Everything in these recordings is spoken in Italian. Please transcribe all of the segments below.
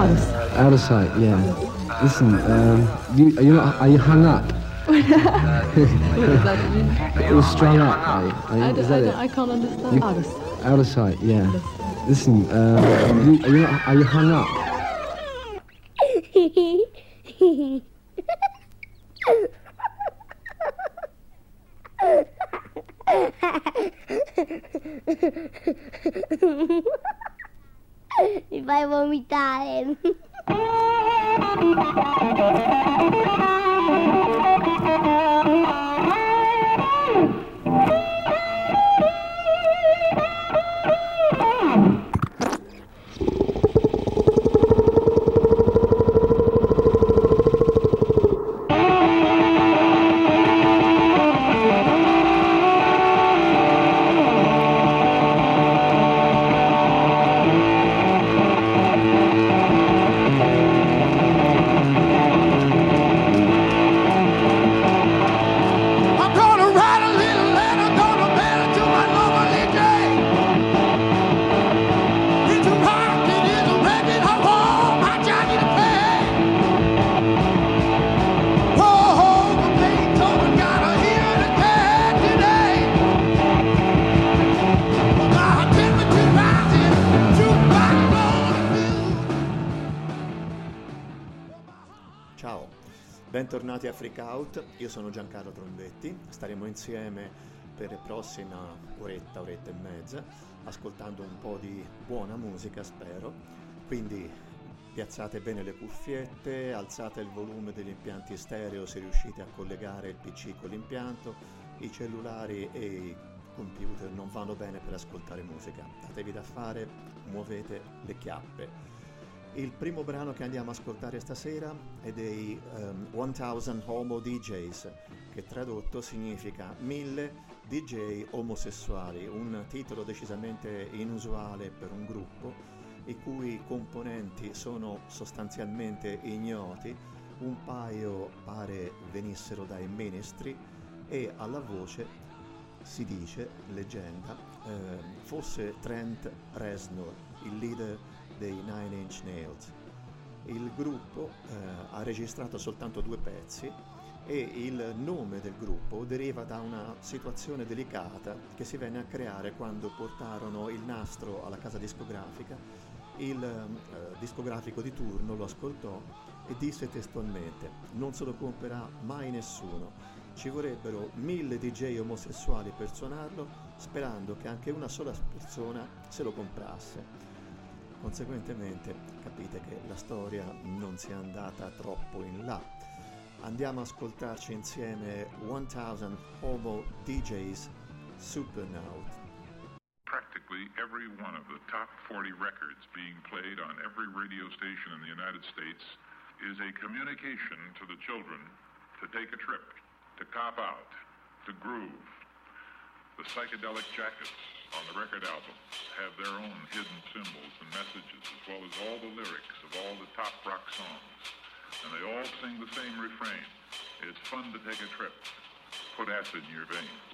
Out of sight. Out of sight, yeah. Listen, um, you, are you not, are you hung up? what does that mean? You're strung up, are you? Are you- I, is don't, that I, it? I can't understand. You- Out of sight. Out of sight, yeah. Listen, um, you, are, you are you hung up? Mi fai vomitare. I'm sono Giancarlo Trombetti, staremo insieme per la prossima oretta, oretta e mezza, ascoltando un po' di buona musica spero, quindi piazzate bene le cuffiette, alzate il volume degli impianti stereo se riuscite a collegare il PC con l'impianto, i cellulari e i computer non vanno bene per ascoltare musica, datevi da fare, muovete le chiappe. Il primo brano che andiamo a ascoltare stasera è dei ehm, 1000 Homo DJs, che tradotto significa 1000 DJ omosessuali, un titolo decisamente inusuale per un gruppo i cui componenti sono sostanzialmente ignoti, un paio pare venissero dai ministri e alla voce si dice, leggenda, ehm, fosse Trent Reznor, il leader dei Nine Inch Nails. Il gruppo eh, ha registrato soltanto due pezzi e il nome del gruppo deriva da una situazione delicata che si venne a creare quando portarono il nastro alla casa discografica. Il eh, discografico di turno lo ascoltò e disse testualmente: Non se lo comprerà mai nessuno. Ci vorrebbero mille DJ omosessuali per suonarlo, sperando che anche una sola persona se lo comprasse. Conseguentemente capite che la storia non sia andata troppo in là. Andiamo a ascoltarci insieme 1000 Homo DJs Supernaut. practically every one of the top 40 records being played on every radio station in the United States is a communication to the children to take a trip, to cop out, to groove. The psychedelic jackets on the record albums have their own hidden symbols and messages, as well as all the lyrics of all the top rock songs. And they all sing the same refrain. It's fun to take a trip. Put acid in your veins.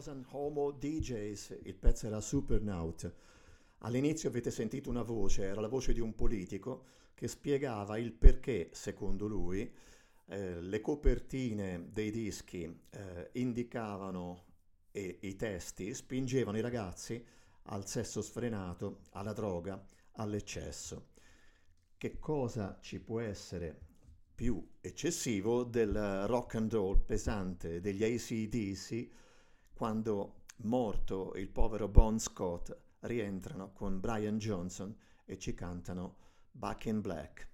1000 Homo DJs, il pezzo era Supernaut. All'inizio avete sentito una voce, era la voce di un politico che spiegava il perché, secondo lui, eh, le copertine dei dischi eh, indicavano e i testi spingevano i ragazzi al sesso sfrenato, alla droga, all'eccesso. Che cosa ci può essere più eccessivo del rock and roll pesante degli ACDC quando morto il povero Bon Scott rientrano con Brian Johnson e ci cantano Back in Black.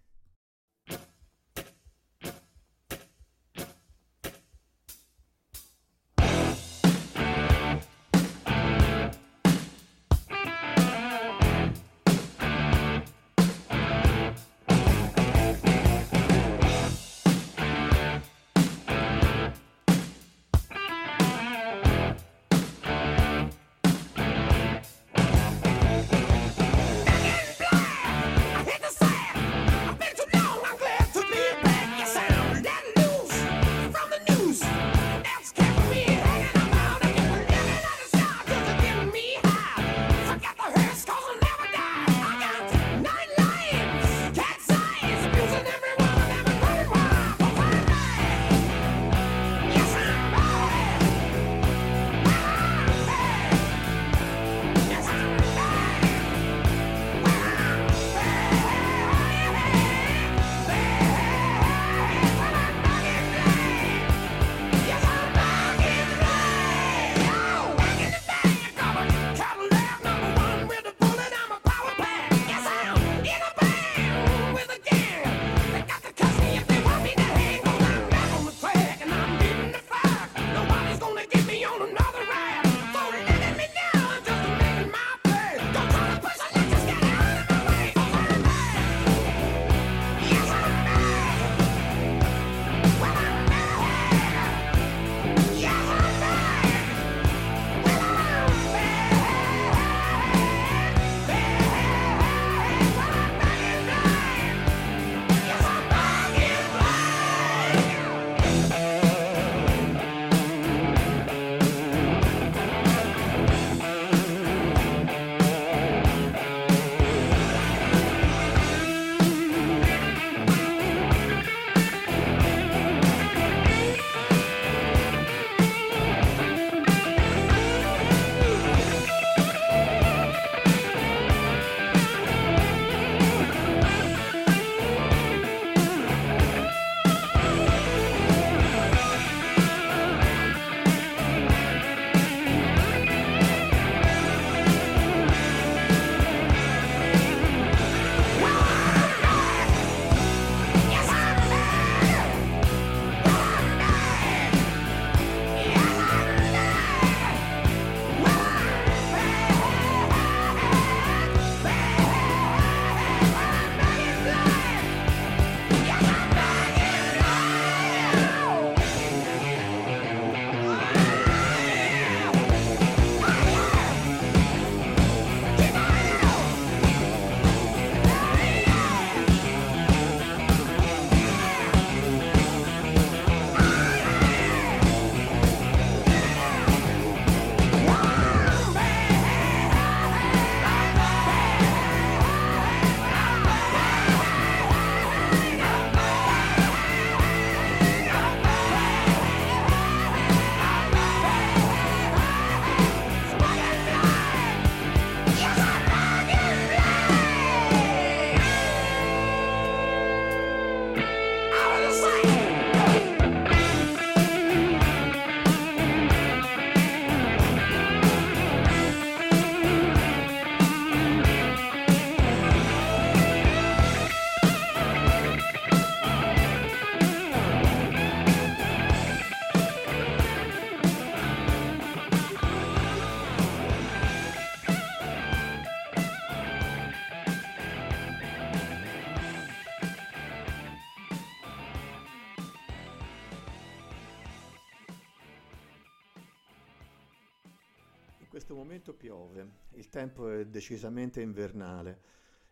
Tempo è decisamente invernale,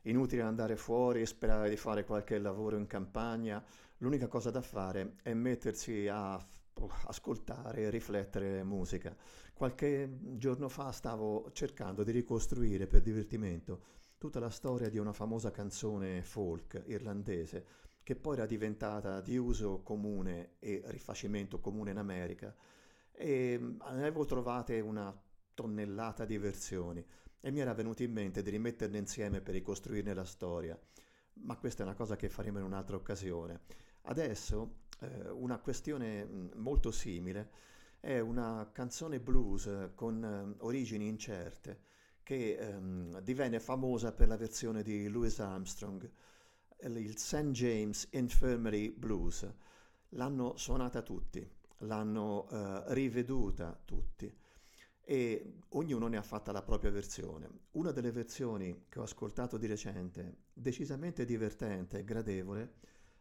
inutile andare fuori e sperare di fare qualche lavoro in campagna, l'unica cosa da fare è mettersi a ascoltare e riflettere musica. Qualche giorno fa stavo cercando di ricostruire per divertimento tutta la storia di una famosa canzone folk irlandese che poi era diventata di uso comune e rifacimento comune in America. E ne avevo trovate una tonnellata di versioni e mi era venuto in mente di rimetterle insieme per ricostruirne la storia, ma questa è una cosa che faremo in un'altra occasione. Adesso eh, una questione molto simile è una canzone blues con eh, origini incerte che ehm, divenne famosa per la versione di Louis Armstrong, il St. James Infirmary Blues. L'hanno suonata tutti, l'hanno eh, riveduta tutti e ognuno ne ha fatta la propria versione. Una delle versioni che ho ascoltato di recente, decisamente divertente e gradevole,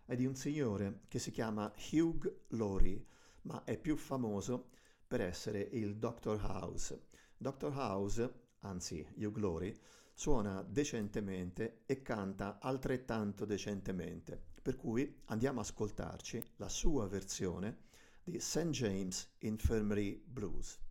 è di un signore che si chiama Hugh Laurie, ma è più famoso per essere il Dr. House. Dr. House, anzi Hugh Laurie, suona decentemente e canta altrettanto decentemente, per cui andiamo a ascoltarci la sua versione di St. James Infirmary Blues.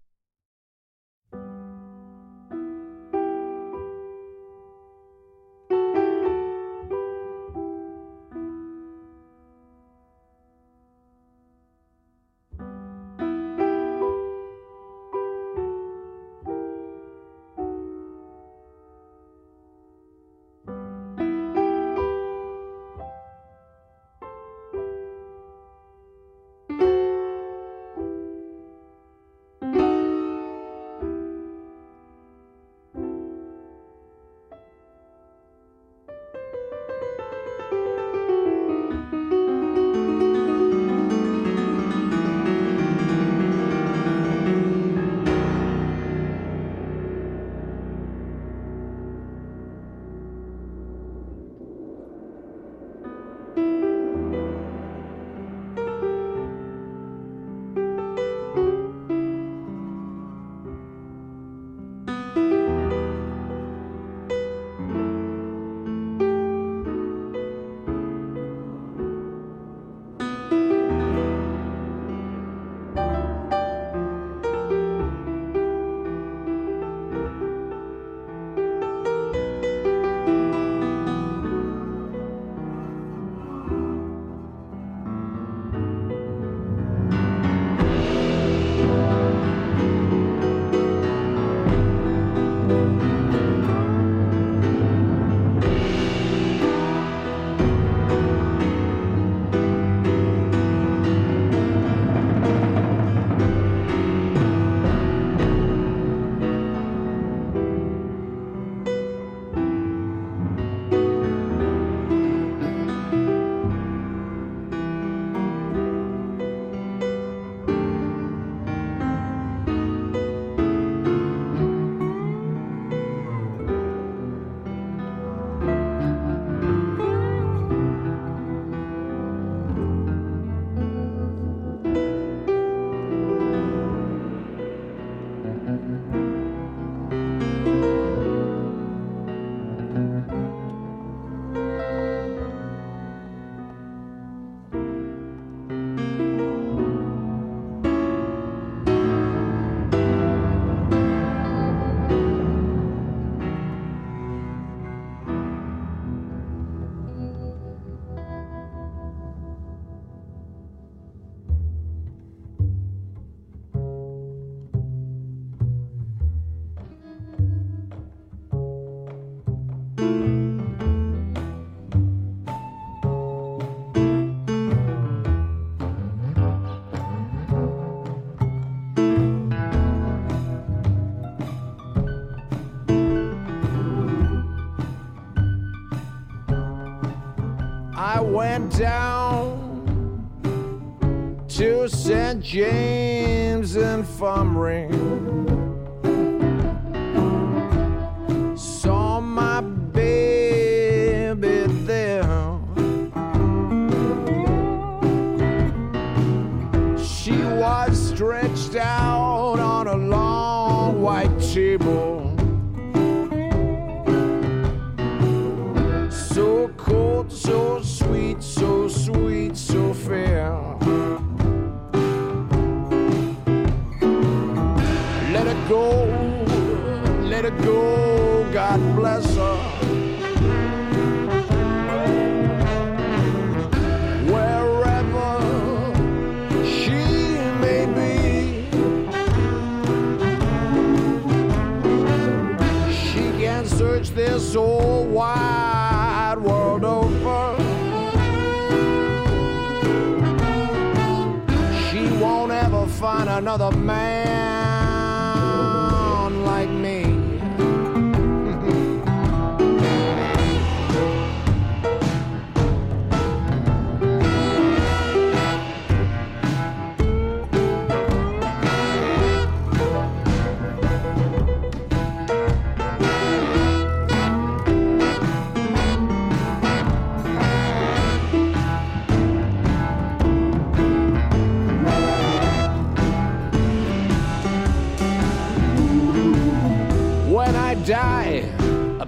Went down to St. James Infirmary. This wide world over. She won't ever find another man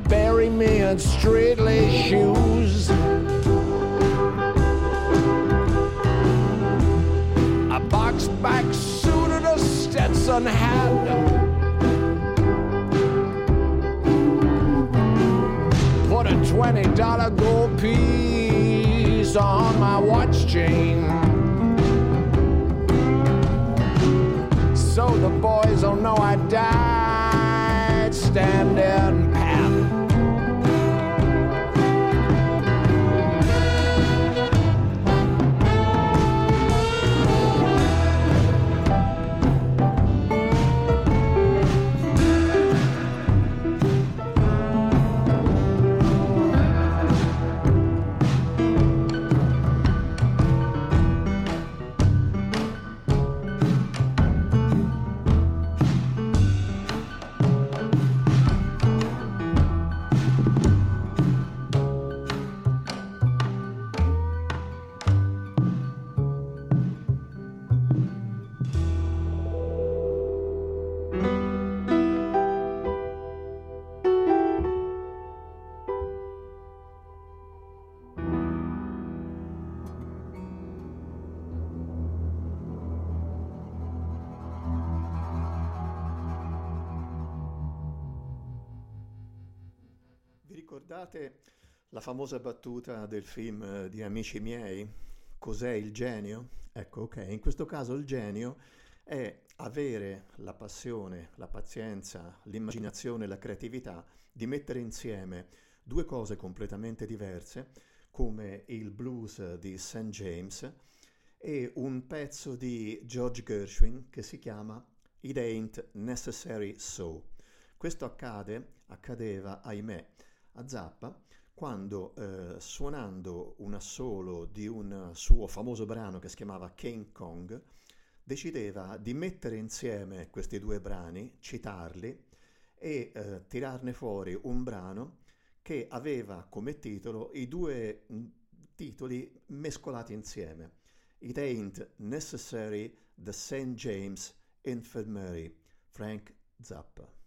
bury me in lace shoes. A box back suit and a Stetson hat. Put a twenty dollar gold piece on my watch chain. So the boys will know I died standing ricordate la famosa battuta del film eh, di Amici miei? Cos'è il genio? Ecco, ok, in questo caso il genio è avere la passione, la pazienza, l'immaginazione, la creatività di mettere insieme due cose completamente diverse, come il blues di St. James e un pezzo di George Gershwin che si chiama It Ain't Necessary So. Questo accade, accadeva, ahimè, a Zappa quando eh, suonando un assolo di un suo famoso brano che si chiamava King Kong decideva di mettere insieme questi due brani, citarli e eh, tirarne fuori un brano che aveva come titolo i due mh, titoli mescolati insieme. It Ain't Necessary the St. James Infirmary, Frank Zappa.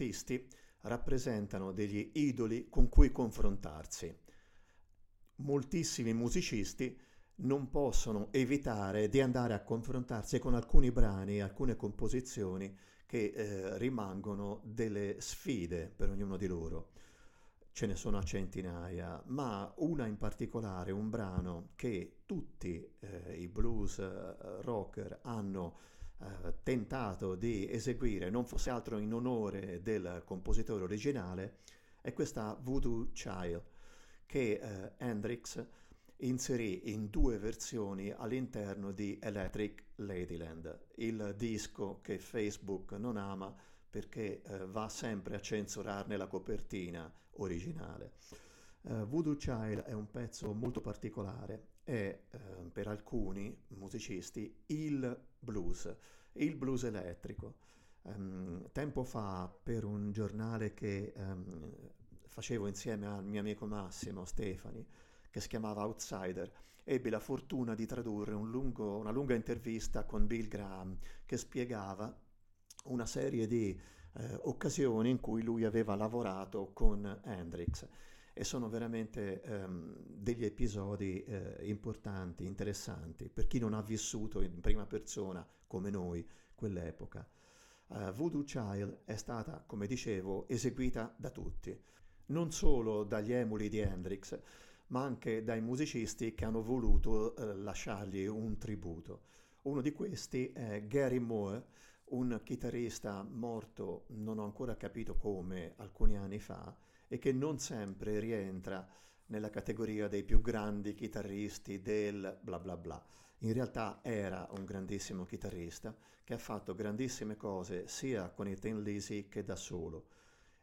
Artisti rappresentano degli idoli con cui confrontarsi. Moltissimi musicisti non possono evitare di andare a confrontarsi con alcuni brani, alcune composizioni che eh, rimangono delle sfide per ognuno di loro. Ce ne sono a centinaia, ma una in particolare, un brano che tutti eh, i blues eh, rocker hanno eh, tentato di eseguire, non fosse altro in onore del compositore originale, è questa Voodoo Child che eh, Hendrix inserì in due versioni all'interno di Electric Ladyland, il disco che Facebook non ama perché eh, va sempre a censurarne la copertina originale. Uh, Voodoo Child è un pezzo molto particolare, è uh, per alcuni musicisti il blues, il blues elettrico. Um, tempo fa per un giornale che um, facevo insieme al mio amico Massimo Stefani, che si chiamava Outsider, ebbi la fortuna di tradurre un lungo, una lunga intervista con Bill Graham che spiegava una serie di eh, occasioni in cui lui aveva lavorato con Hendrix e sono veramente ehm, degli episodi eh, importanti, interessanti per chi non ha vissuto in prima persona come noi quell'epoca. Uh, Voodoo Child è stata, come dicevo, eseguita da tutti, non solo dagli emuli di Hendrix, ma anche dai musicisti che hanno voluto eh, lasciargli un tributo. Uno di questi è Gary Moore, un chitarrista morto, non ho ancora capito come, alcuni anni fa, e che non sempre rientra nella categoria dei più grandi chitarristi del bla bla bla. In realtà era un grandissimo chitarrista che ha fatto grandissime cose sia con i Ten Lisi che da solo.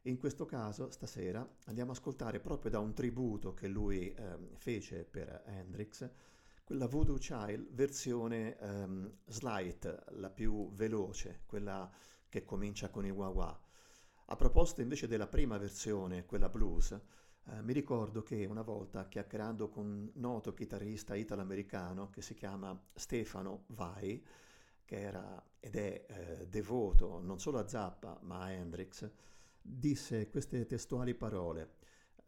In questo caso, stasera, andiamo ad ascoltare proprio da un tributo che lui eh, fece per Hendrix, quella Voodoo Child versione um, slight, la più veloce, quella che comincia con i wah wah. A proposito invece della prima versione, quella blues, eh, mi ricordo che una volta chiacchierando con un noto chitarrista italo-americano che si chiama Stefano Vai, che era ed è eh, devoto non solo a Zappa ma a Hendrix, disse queste testuali parole.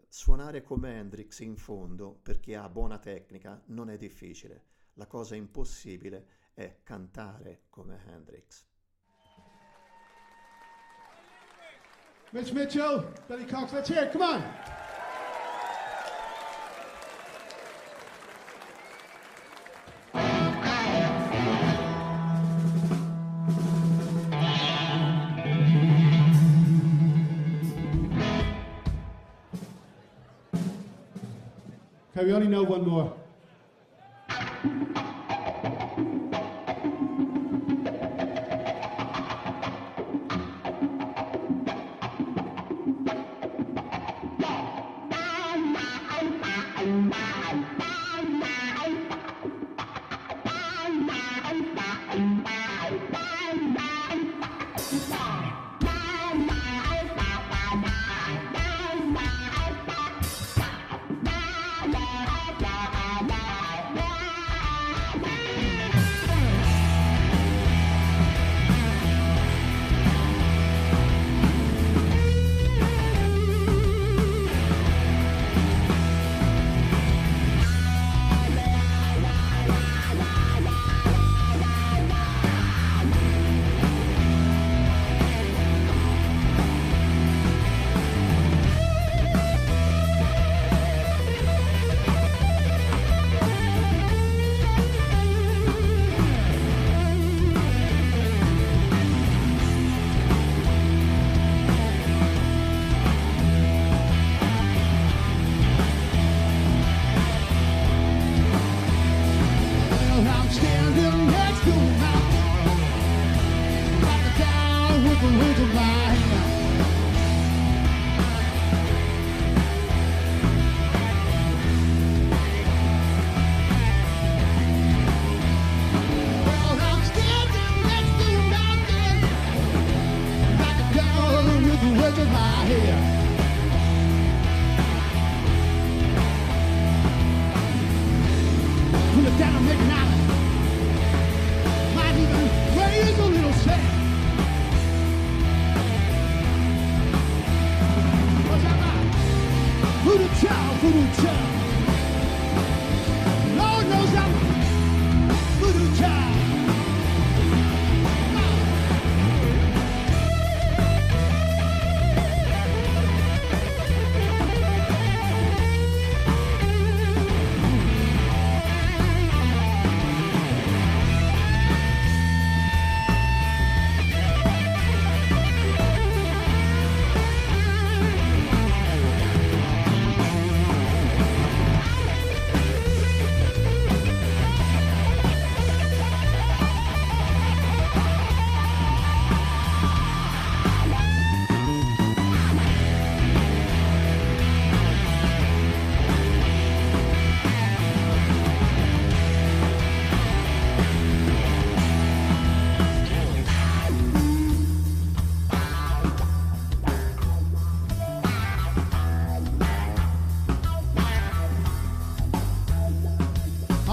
Suonare come Hendrix in fondo, per chi ha buona tecnica, non è difficile. La cosa impossibile è cantare come Hendrix. Mitch Mitchell, Billy Cox, let's hear it, come on. Okay, we only know one more.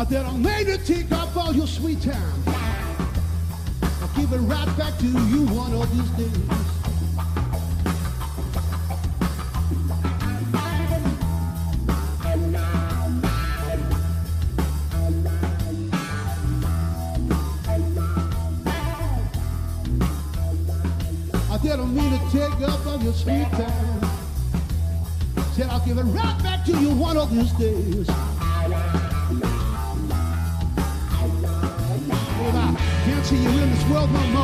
Said I made to take up all your sweet time. I'll give it right back to you one of these days. I didn't mean to take up all your sweet time. Said I'll give it right back to you one of these days. World no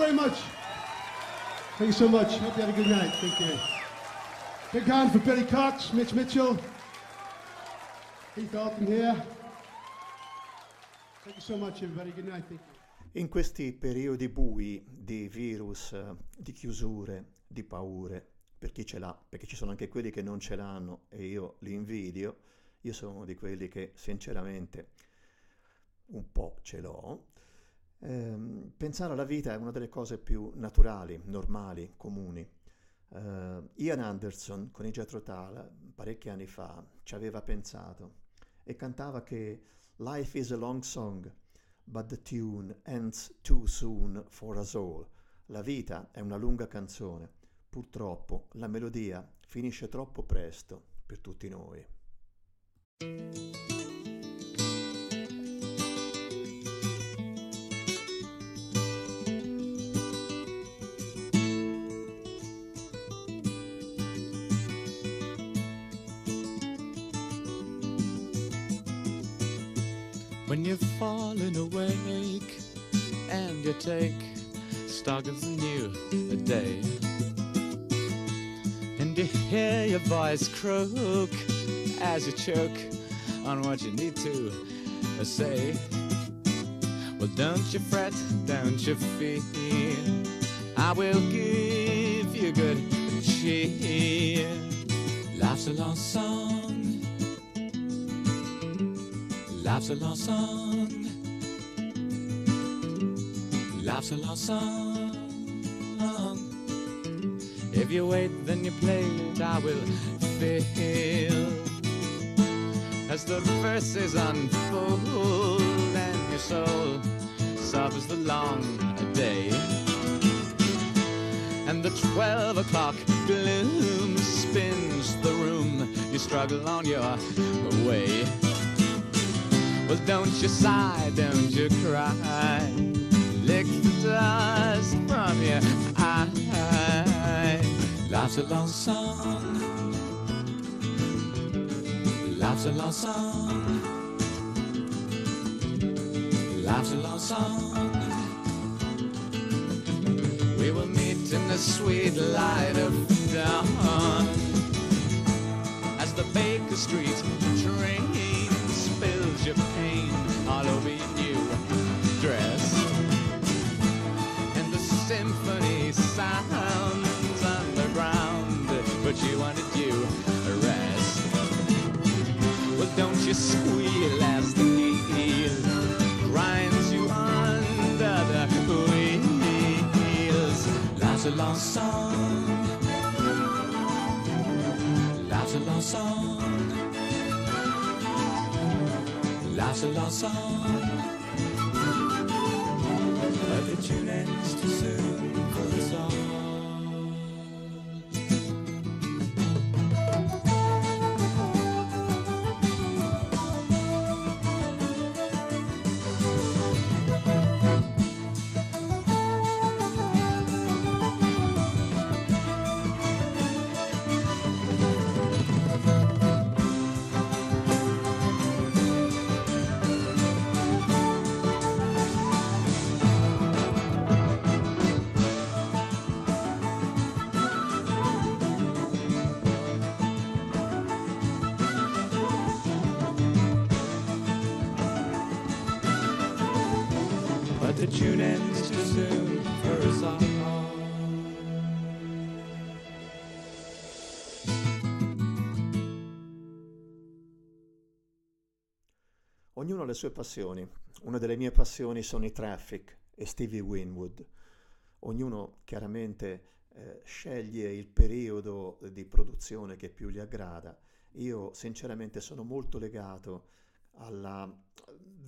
very much. Thank you so much. Hope you had a good night. Thank you. Big hand for Billy Cox, Mitch Mitchell, Keith Alton here. Thank you so much, everybody. Good night. Thank you. In questi periodi bui di virus, di chiusure, di paure, per chi ce l'ha, perché ci sono anche quelli che non ce l'hanno e io li invidio, io sono uno di quelli che sinceramente un po' ce l'ho. Ehm, pensare alla vita è una delle cose più naturali, normali, comuni. Eh, Ian Anderson con i Jethro Tull parecchi anni fa ci aveva pensato e cantava che Life is a long song, but the tune ends too soon for us all. La vita è una lunga canzone, purtroppo la melodia finisce troppo presto per tutti noi. When you're falling awake and you take stock of the new day, and you hear your voice croak as you choke on what you need to say. Well, don't you fret, don't you fear. I will give you good cheer. Life's a long song. Life's a long song. Life's a long song. If you wait, then you play it, I will feel. As the verses unfold and your soul suffers the long day. And the twelve o'clock gloom spins the room. You struggle on your way. Well, don't you sigh, don't you cry. Lick the dust from your eyes. Life's a long song. Life's a long song. Life's a long song. We will meet in the sweet light of dawn as the Baker Street train spills your pain all over your new dress. And the symphony sounds underground, but you wanted you a rest. Well, don't you squeal as the heel grinds you under the wheels. Life's a long song. Life's a long song. Life's a long song. But the tune ends too soon for the song. Ognuno ha le sue passioni. Una delle mie passioni sono i Traffic e Stevie Winwood. Ognuno chiaramente eh, sceglie il periodo di produzione che più gli aggrada. Io sinceramente sono molto legato alla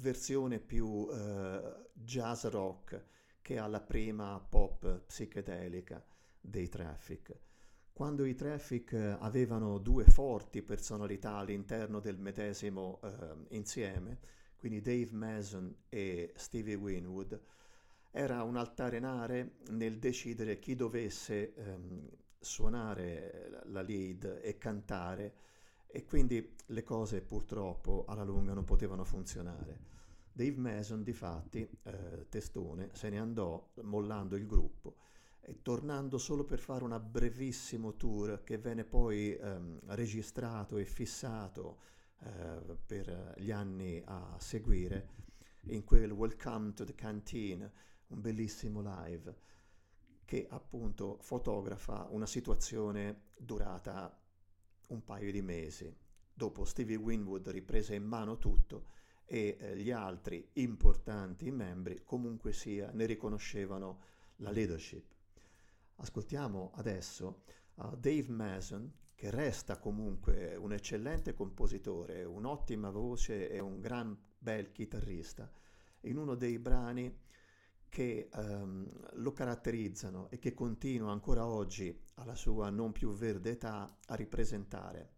versione più eh, jazz rock che alla prima pop psichedelica dei Traffic. Quando i Traffic eh, avevano due forti personalità all'interno del medesimo eh, insieme, quindi Dave Mason e Stevie Winwood, era un altarenare nel decidere chi dovesse ehm, suonare la lead e cantare e quindi le cose purtroppo alla lunga non potevano funzionare. Dave Mason, difatti, eh, testone, se ne andò mollando il gruppo e tornando solo per fare un brevissimo tour che venne poi ehm, registrato e fissato eh, per gli anni a seguire in quel Welcome to the Canteen, un bellissimo live che appunto fotografa una situazione durata un paio di mesi. Dopo Stevie Winwood riprese in mano tutto e eh, gli altri importanti membri comunque sia ne riconoscevano la leadership. Ascoltiamo adesso uh, Dave Mason che resta comunque un eccellente compositore, un'ottima voce e un gran bel chitarrista in uno dei brani che um, lo caratterizzano e che continua ancora oggi alla sua non più verde età a ripresentare.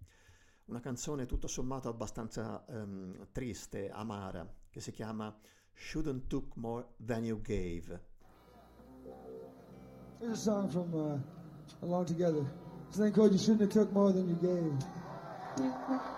Una canzone tutto sommato abbastanza um, triste, amara, che si chiama Shouldn't Took More Than You Gave. Here's a song from uh, Along Together. Thing called You Shouldn't Have Took More Than You Gave.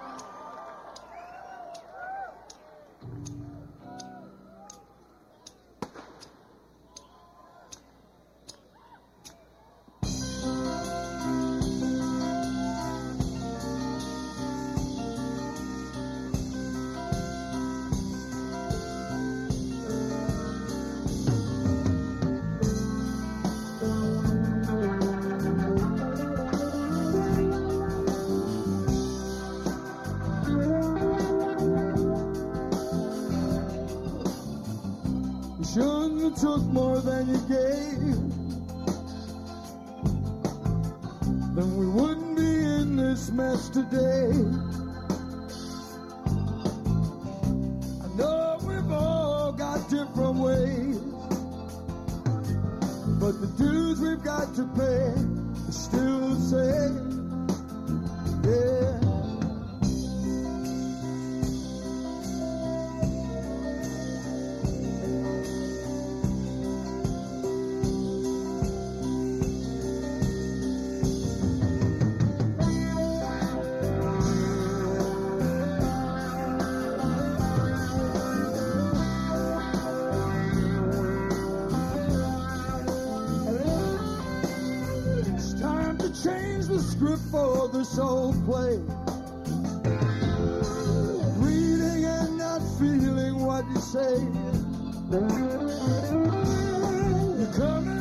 for the soul play. Reading and not feeling what you say. You're coming.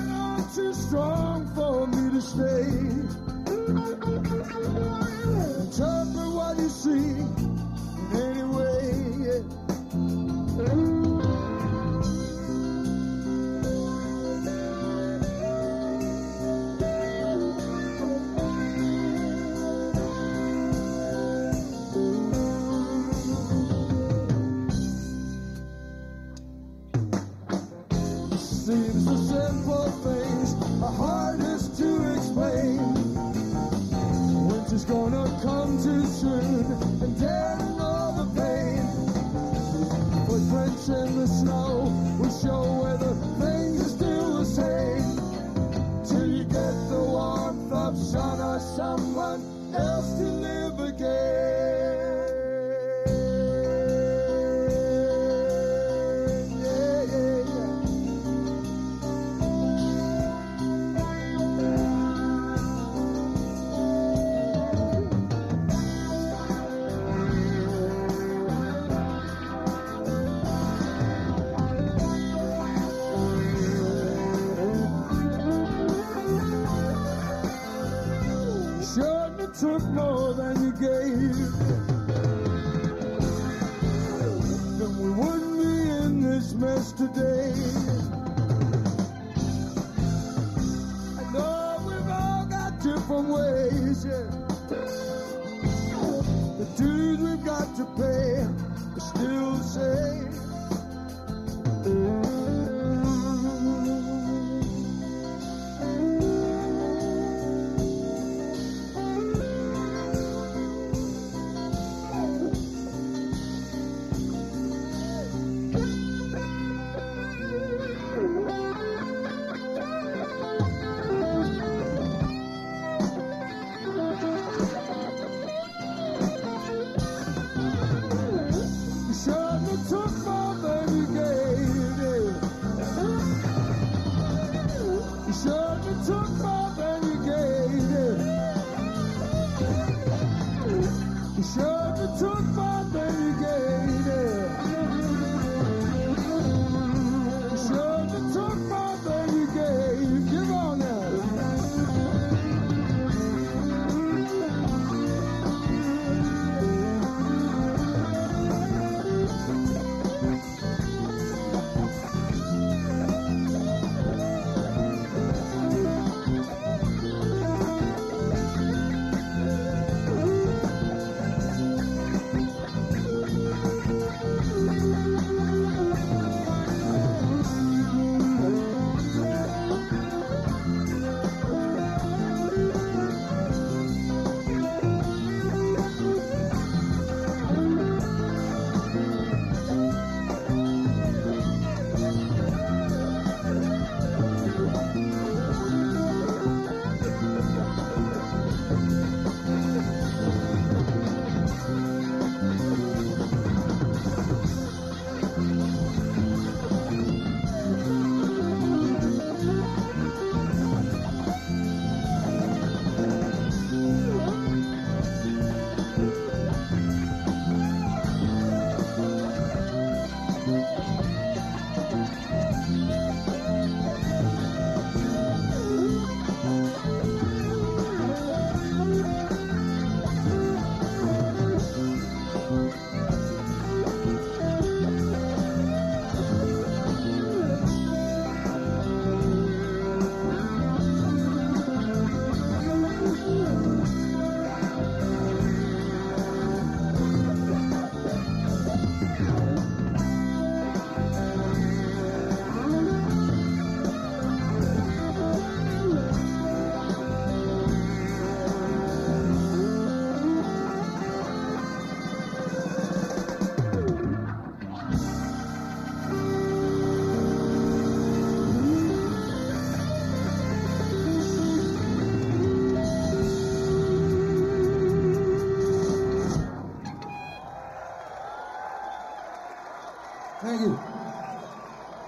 You shouldn't have took more than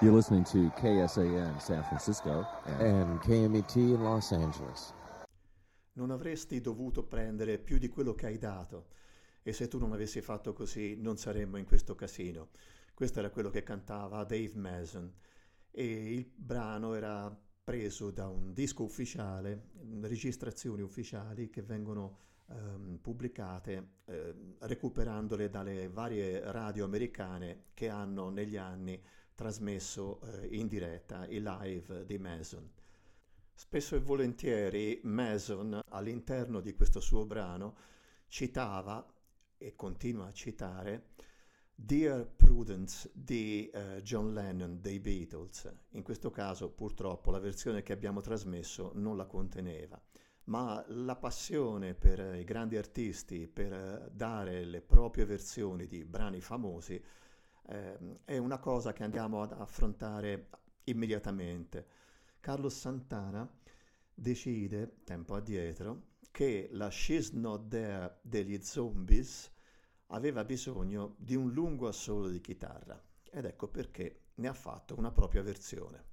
You're listening to KSAN San Francisco and, KMET in Los Angeles. Non avresti dovuto prendere più di quello che hai dato e se tu non avessi fatto così non saremmo in questo casino. Questo era quello che cantava Dave Mason e il brano era preso da un disco ufficiale, registrazioni ufficiali che vengono ehm, pubblicate eh, recuperandole dalle varie radio americane che hanno negli anni trasmesso eh, in diretta i live di Mason. Spesso e volentieri Mason all'interno di questo suo brano citava e continua a citare Dear Prudence di uh, John Lennon dei Beatles. In questo caso purtroppo la versione che abbiamo trasmesso non la conteneva, ma la passione per i grandi artisti, per dare le proprie versioni di brani famosi, eh, è una cosa che andiamo ad affrontare immediatamente. Carlos Santana decide, tempo addietro, che la She's Not There degli Zombies aveva bisogno di un lungo assolo di chitarra ed ecco perché ne ha fatto una propria versione.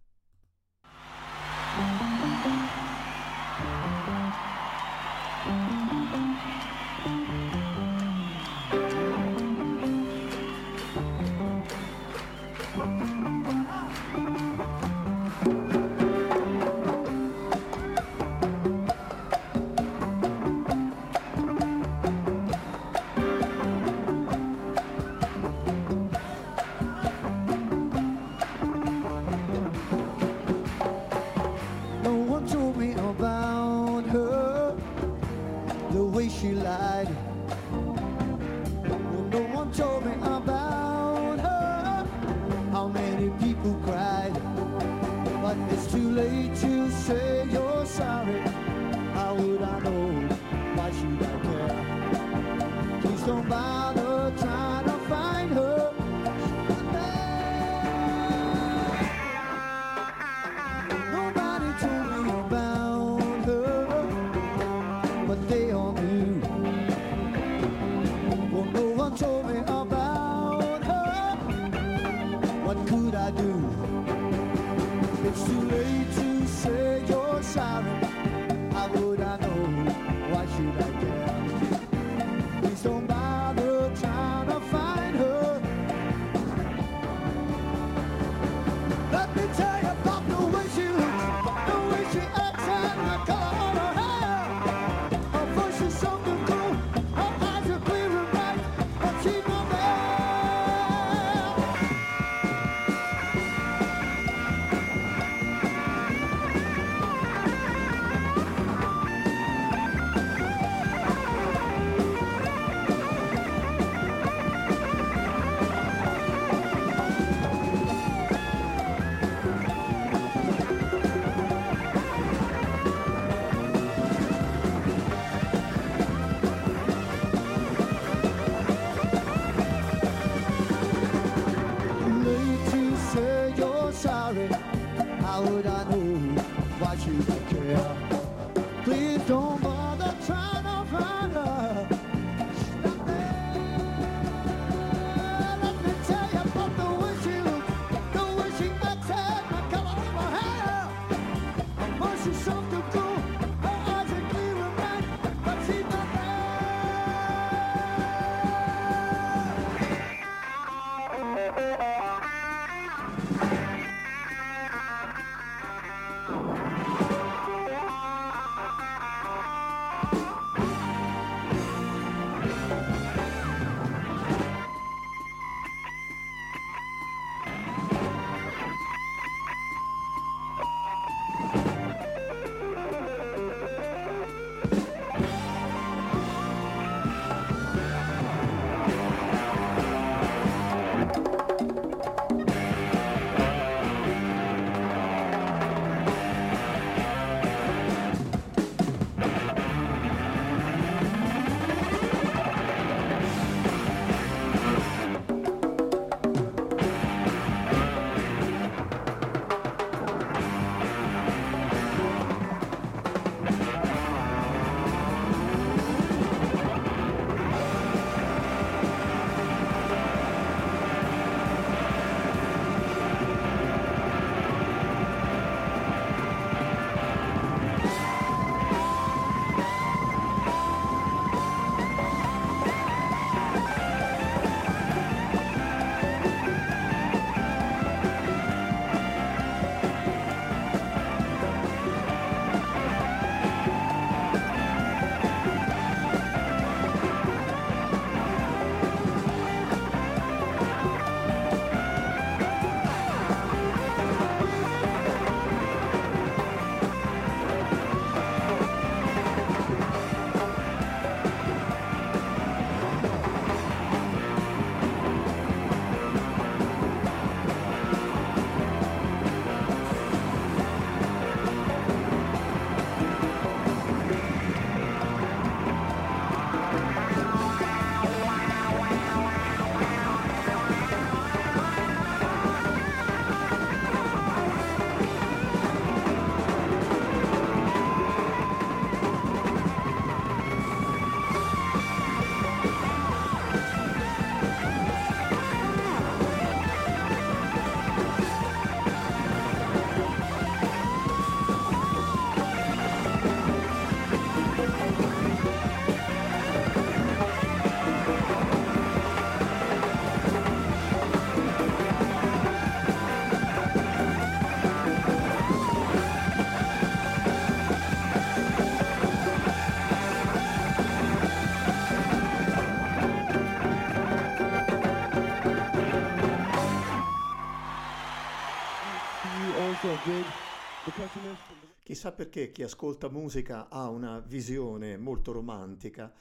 Perché chi ascolta musica ha una visione molto romantica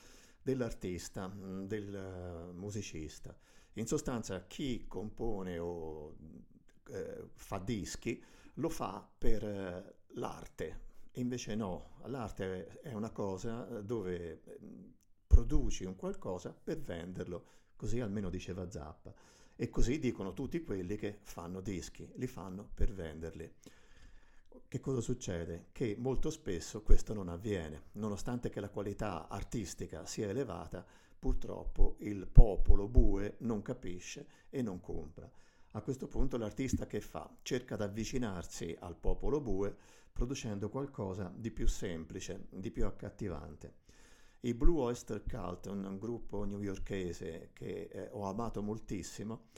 dell'artista, mm, del eh, musicista. In sostanza chi compone o eh, fa dischi lo fa per eh, l'arte, invece no, l'arte è una cosa dove mm, produci un qualcosa per venderlo, così almeno diceva Zappa. E così dicono tutti quelli che fanno dischi, li fanno per venderli. Che cosa succede? Che molto spesso questo non avviene, nonostante che la qualità artistica sia elevata, purtroppo il popolo bue non capisce e non compra. A questo punto l'artista che fa? Cerca di avvicinarsi al popolo bue producendo qualcosa di più semplice, di più accattivante. I Blue Oyster Cult, un gruppo newyorkese che eh, ho amato moltissimo,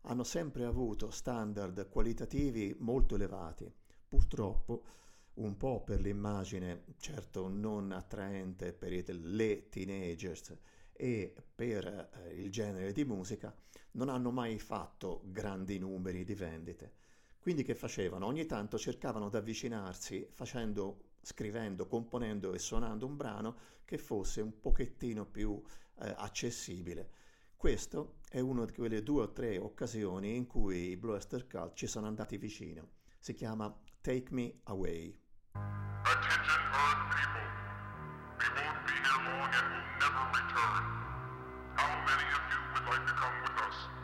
hanno sempre avuto standard qualitativi molto elevati. Purtroppo, un po' per l'immagine, certo non attraente per le teenagers e per eh, il genere di musica, non hanno mai fatto grandi numeri di vendite. Quindi che facevano? Ogni tanto cercavano di avvicinarsi facendo scrivendo, componendo e suonando un brano che fosse un pochettino più eh, accessibile. Questo è una di quelle due o tre occasioni in cui i Bluester Cult ci sono andati vicino. Si chiama Take Me Away. Attention, Earth people. We won't be here long and will never return. How many of you would like to come with us?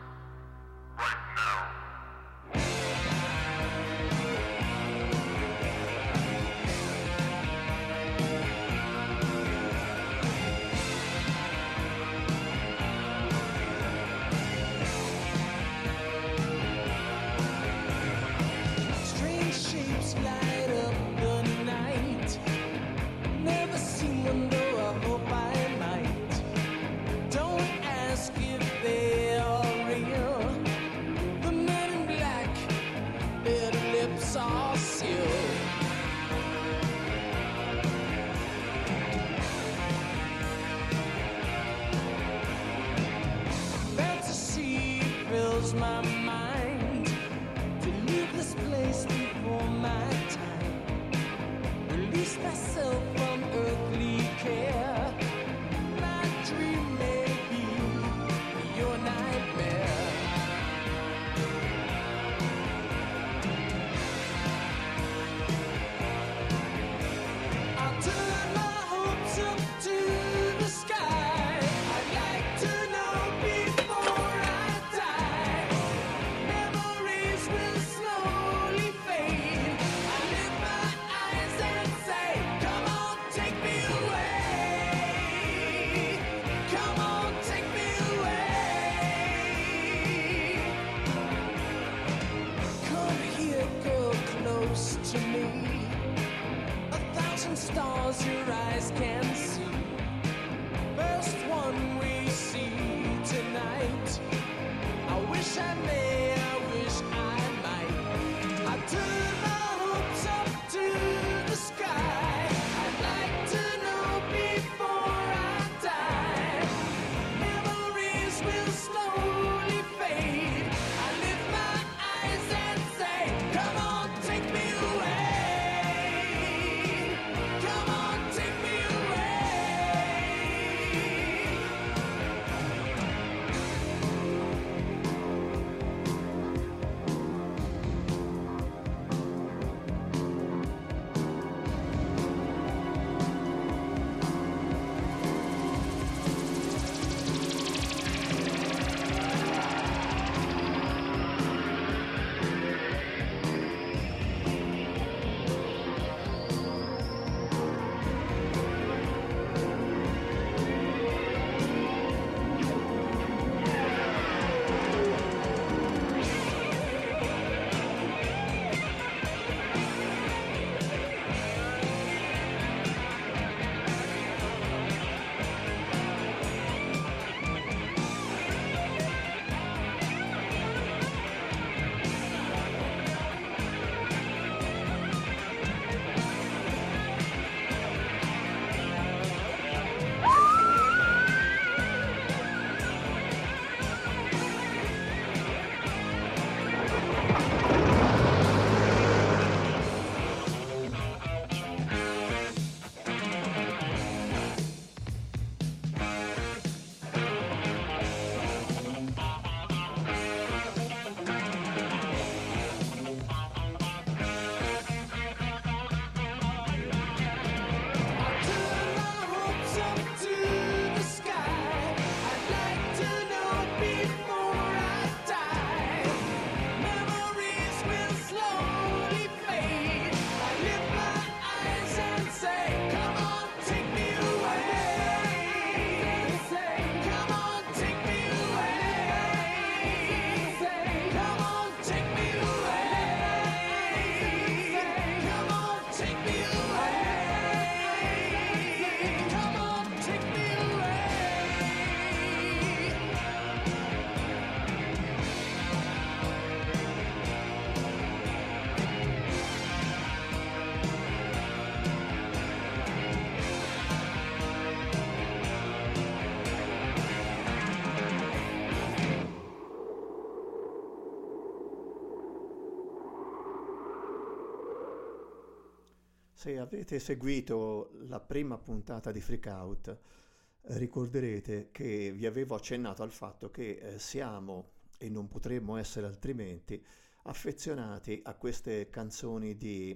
Se avete seguito la prima puntata di Freak Out, eh, ricorderete che vi avevo accennato al fatto che eh, siamo, e non potremmo essere altrimenti, affezionati a queste canzoni di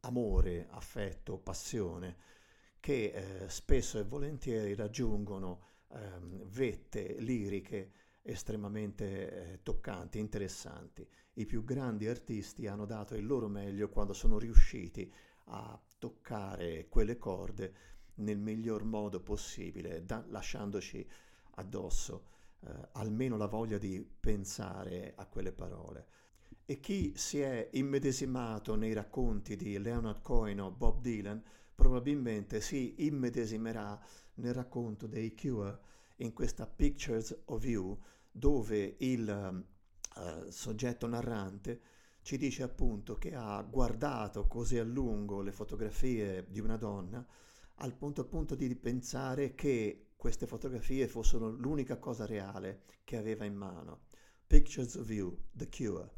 amore, affetto, passione, che eh, spesso e volentieri raggiungono ehm, vette liriche estremamente eh, toccanti, interessanti. I più grandi artisti hanno dato il loro meglio quando sono riusciti a toccare quelle corde nel miglior modo possibile, da, lasciandoci addosso eh, almeno la voglia di pensare a quelle parole. E chi si è immedesimato nei racconti di Leonard Cohen o Bob Dylan probabilmente si immedesimerà nel racconto dei Cure in questa Pictures of You dove il uh, soggetto narrante ci dice appunto che ha guardato così a lungo le fotografie di una donna al punto appunto di pensare che queste fotografie fossero l'unica cosa reale che aveva in mano. Pictures of You, The Cure.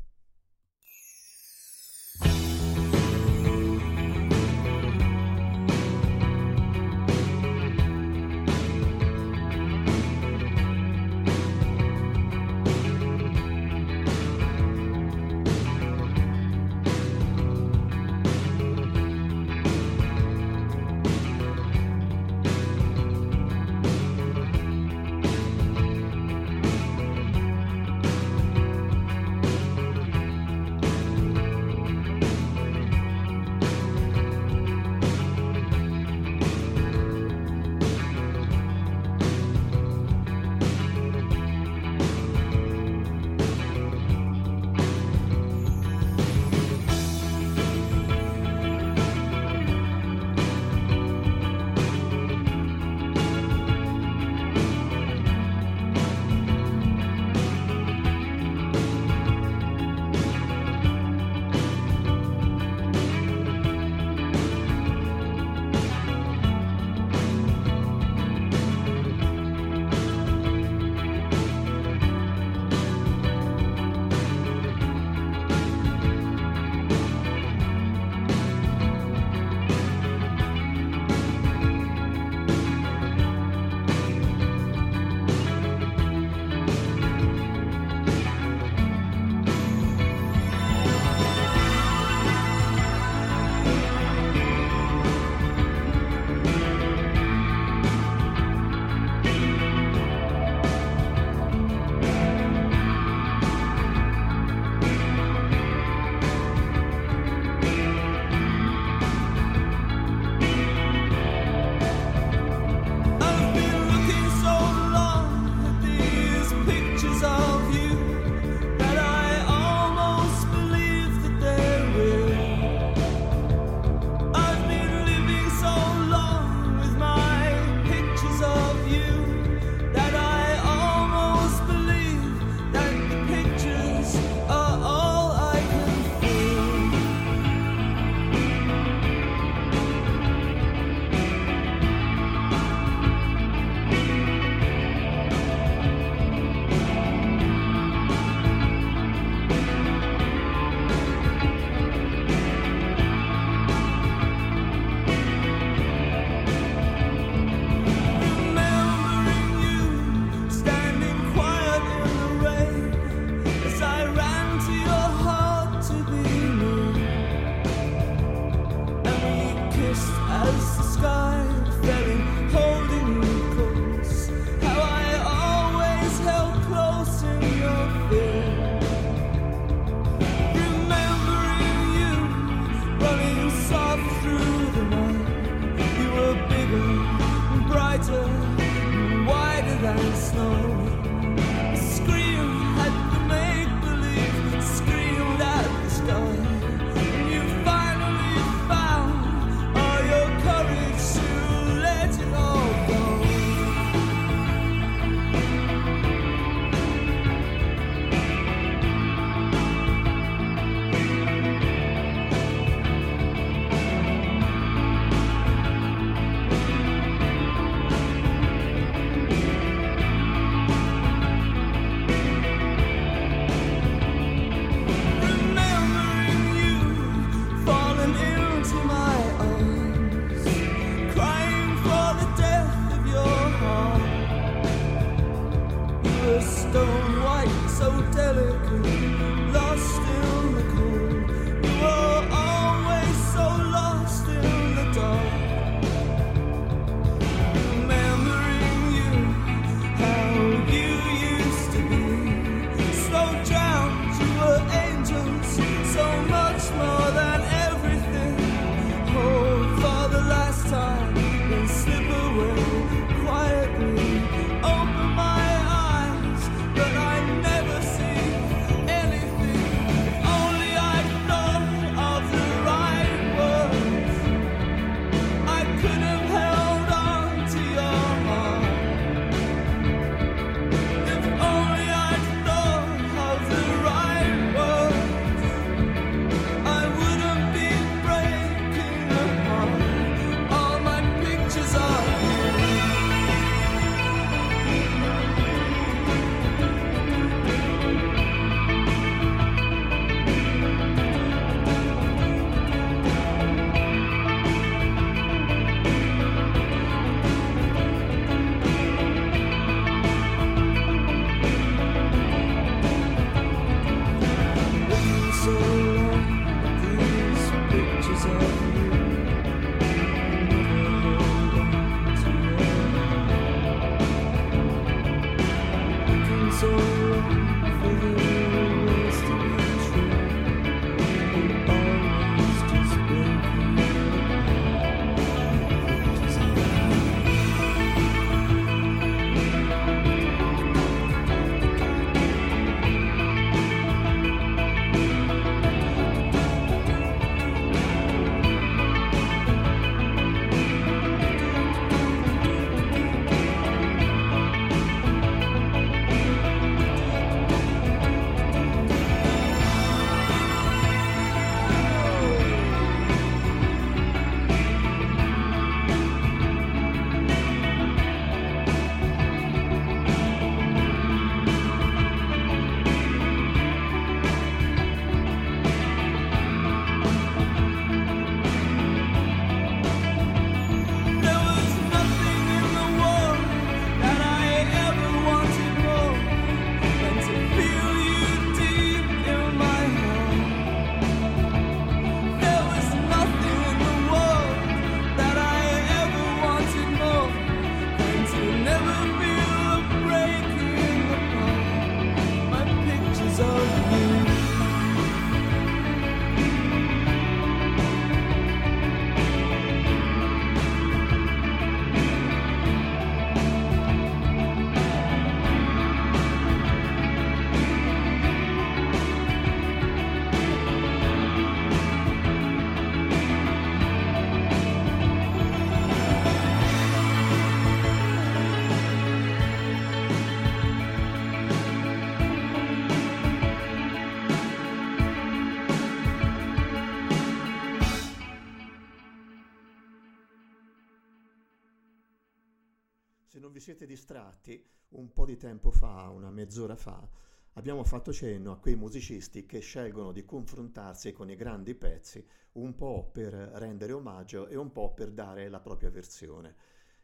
Distratti, un po' di tempo fa, una mezz'ora fa, abbiamo fatto cenno a quei musicisti che scelgono di confrontarsi con i grandi pezzi un po' per rendere omaggio e un po' per dare la propria versione.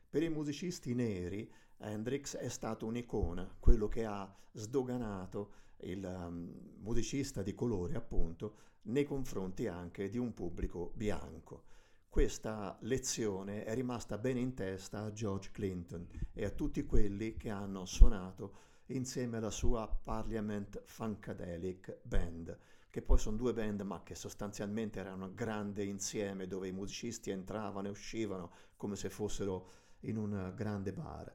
Per i musicisti neri, Hendrix è stato un'icona, quello che ha sdoganato il um, musicista di colore, appunto, nei confronti anche di un pubblico bianco. Questa lezione è rimasta bene in testa a George Clinton e a tutti quelli che hanno suonato insieme alla sua Parliament Funkadelic Band, che poi sono due band ma che sostanzialmente erano un grande insieme dove i musicisti entravano e uscivano come se fossero in un grande bar.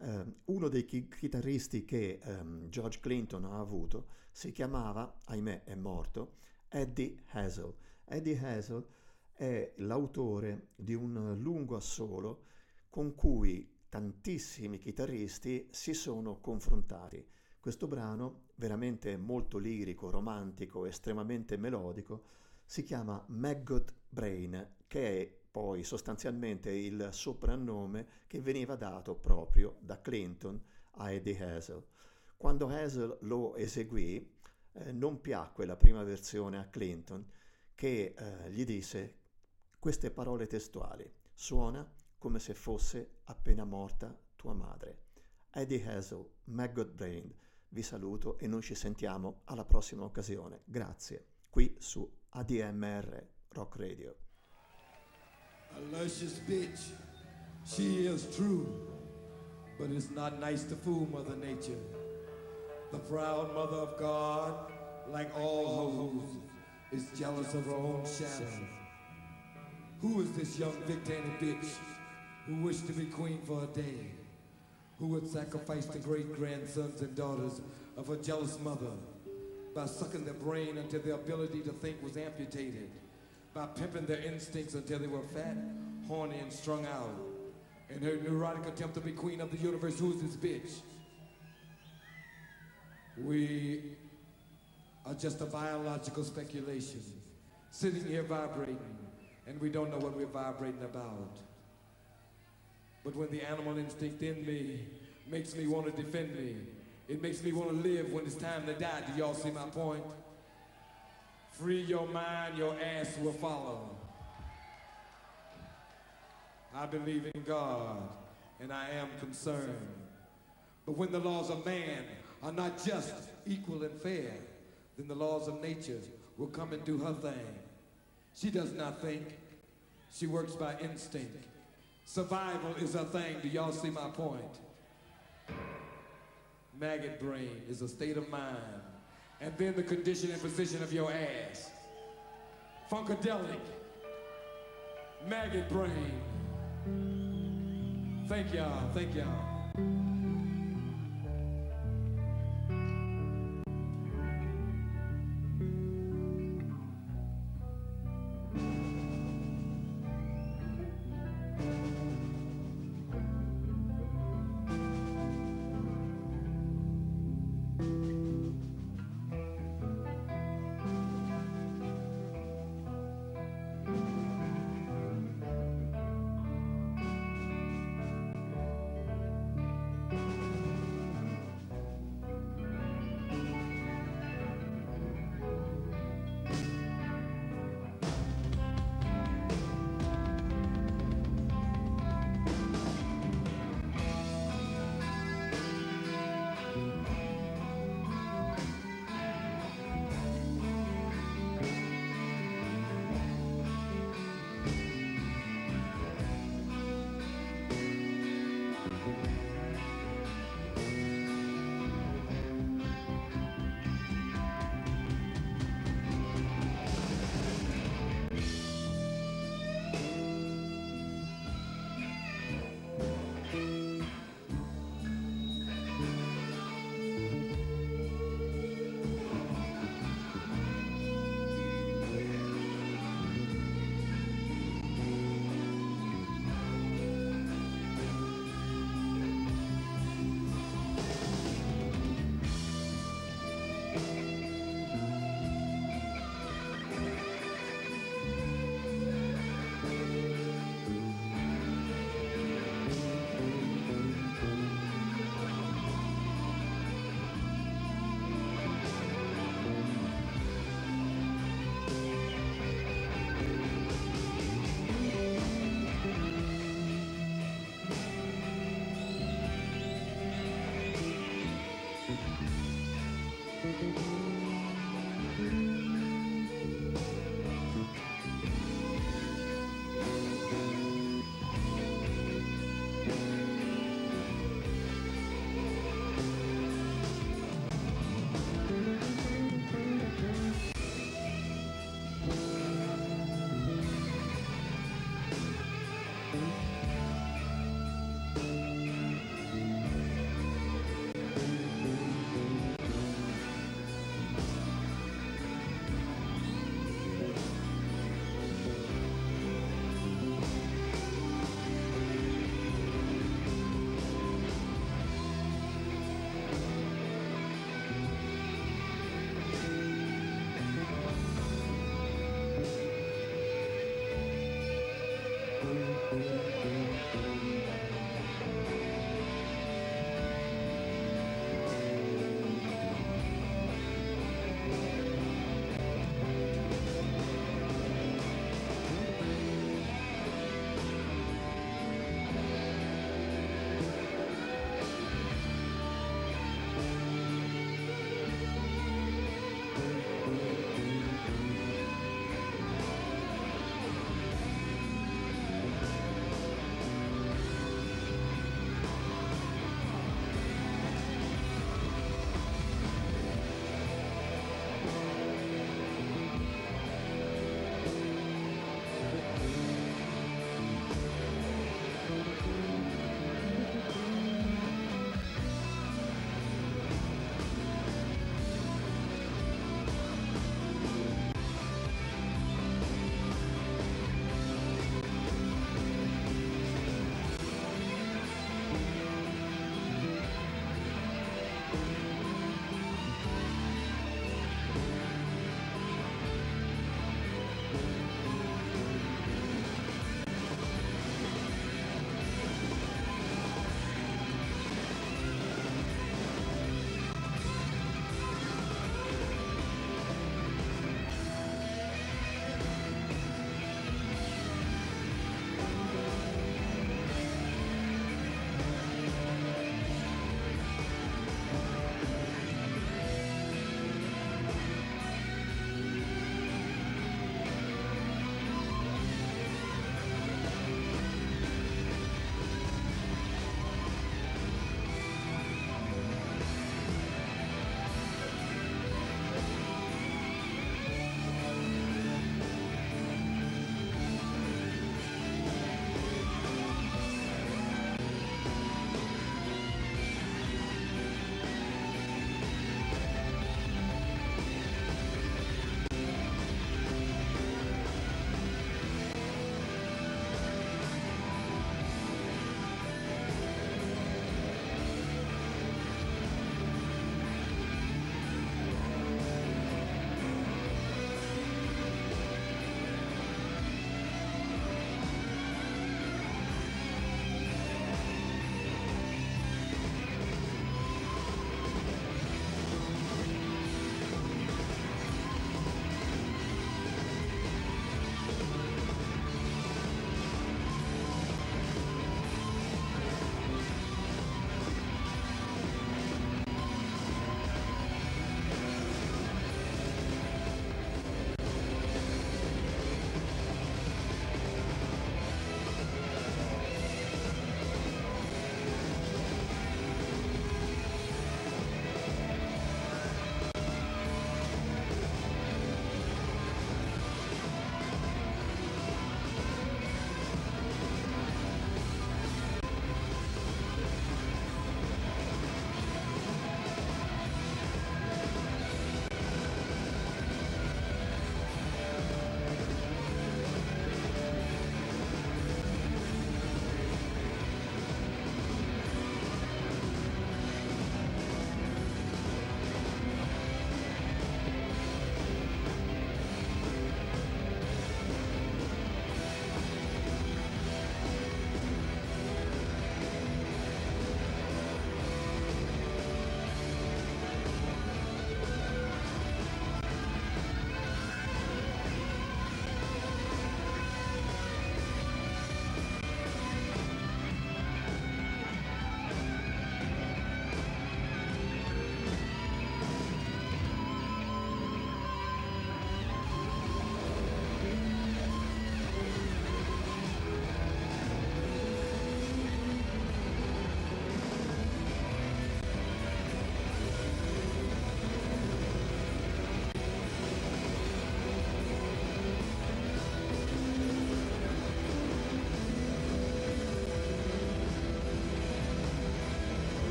Eh, uno dei chi- chitarristi che ehm, George Clinton ha avuto si chiamava, ahimè è morto, Eddie Hazel. Eddie Hazel è l'autore di un lungo assolo con cui tantissimi chitarristi si sono confrontati. Questo brano, veramente molto lirico, romantico, estremamente melodico, si chiama Maggot Brain, che è poi sostanzialmente il soprannome che veniva dato proprio da Clinton a Eddie Hazel. Quando Hazel lo eseguì, eh, non piacque la prima versione a Clinton, che eh, gli disse queste parole testuali. Suona come se fosse appena morta tua madre. Eddie Hazel, Maggot Brain, vi saluto e noi ci sentiamo alla prossima occasione. Grazie, qui su ADMR Rock Radio. A luscious bitch, she is true, but it's not nice to fool Mother Nature. The proud mother of God, like all hoes, is jealous of her own shadow. Who is this young Victana bitch who wished to be queen for a day? Who would sacrifice the great grandsons and daughters of her jealous mother by sucking their brain until their ability to think was amputated, by pimping their instincts until they were fat, horny, and strung out. In her neurotic attempt to be queen of the universe, who's this bitch? We are just a biological speculation, sitting here vibrating, and we don't know what we're vibrating about. But when the animal instinct in me makes me want to defend me, it makes me want to live when it's time to die. Do y'all see my point? Free your mind, your ass will follow. I believe in God, and I am concerned. But when the laws of man are not just, equal, and fair, then the laws of nature will come and do her thing. She does not think. She works by instinct. Survival is a thing. Do y'all see my point? Maggot brain is a state of mind. And then the condition and position of your ass. Funkadelic. Maggot brain. Thank y'all. Thank y'all.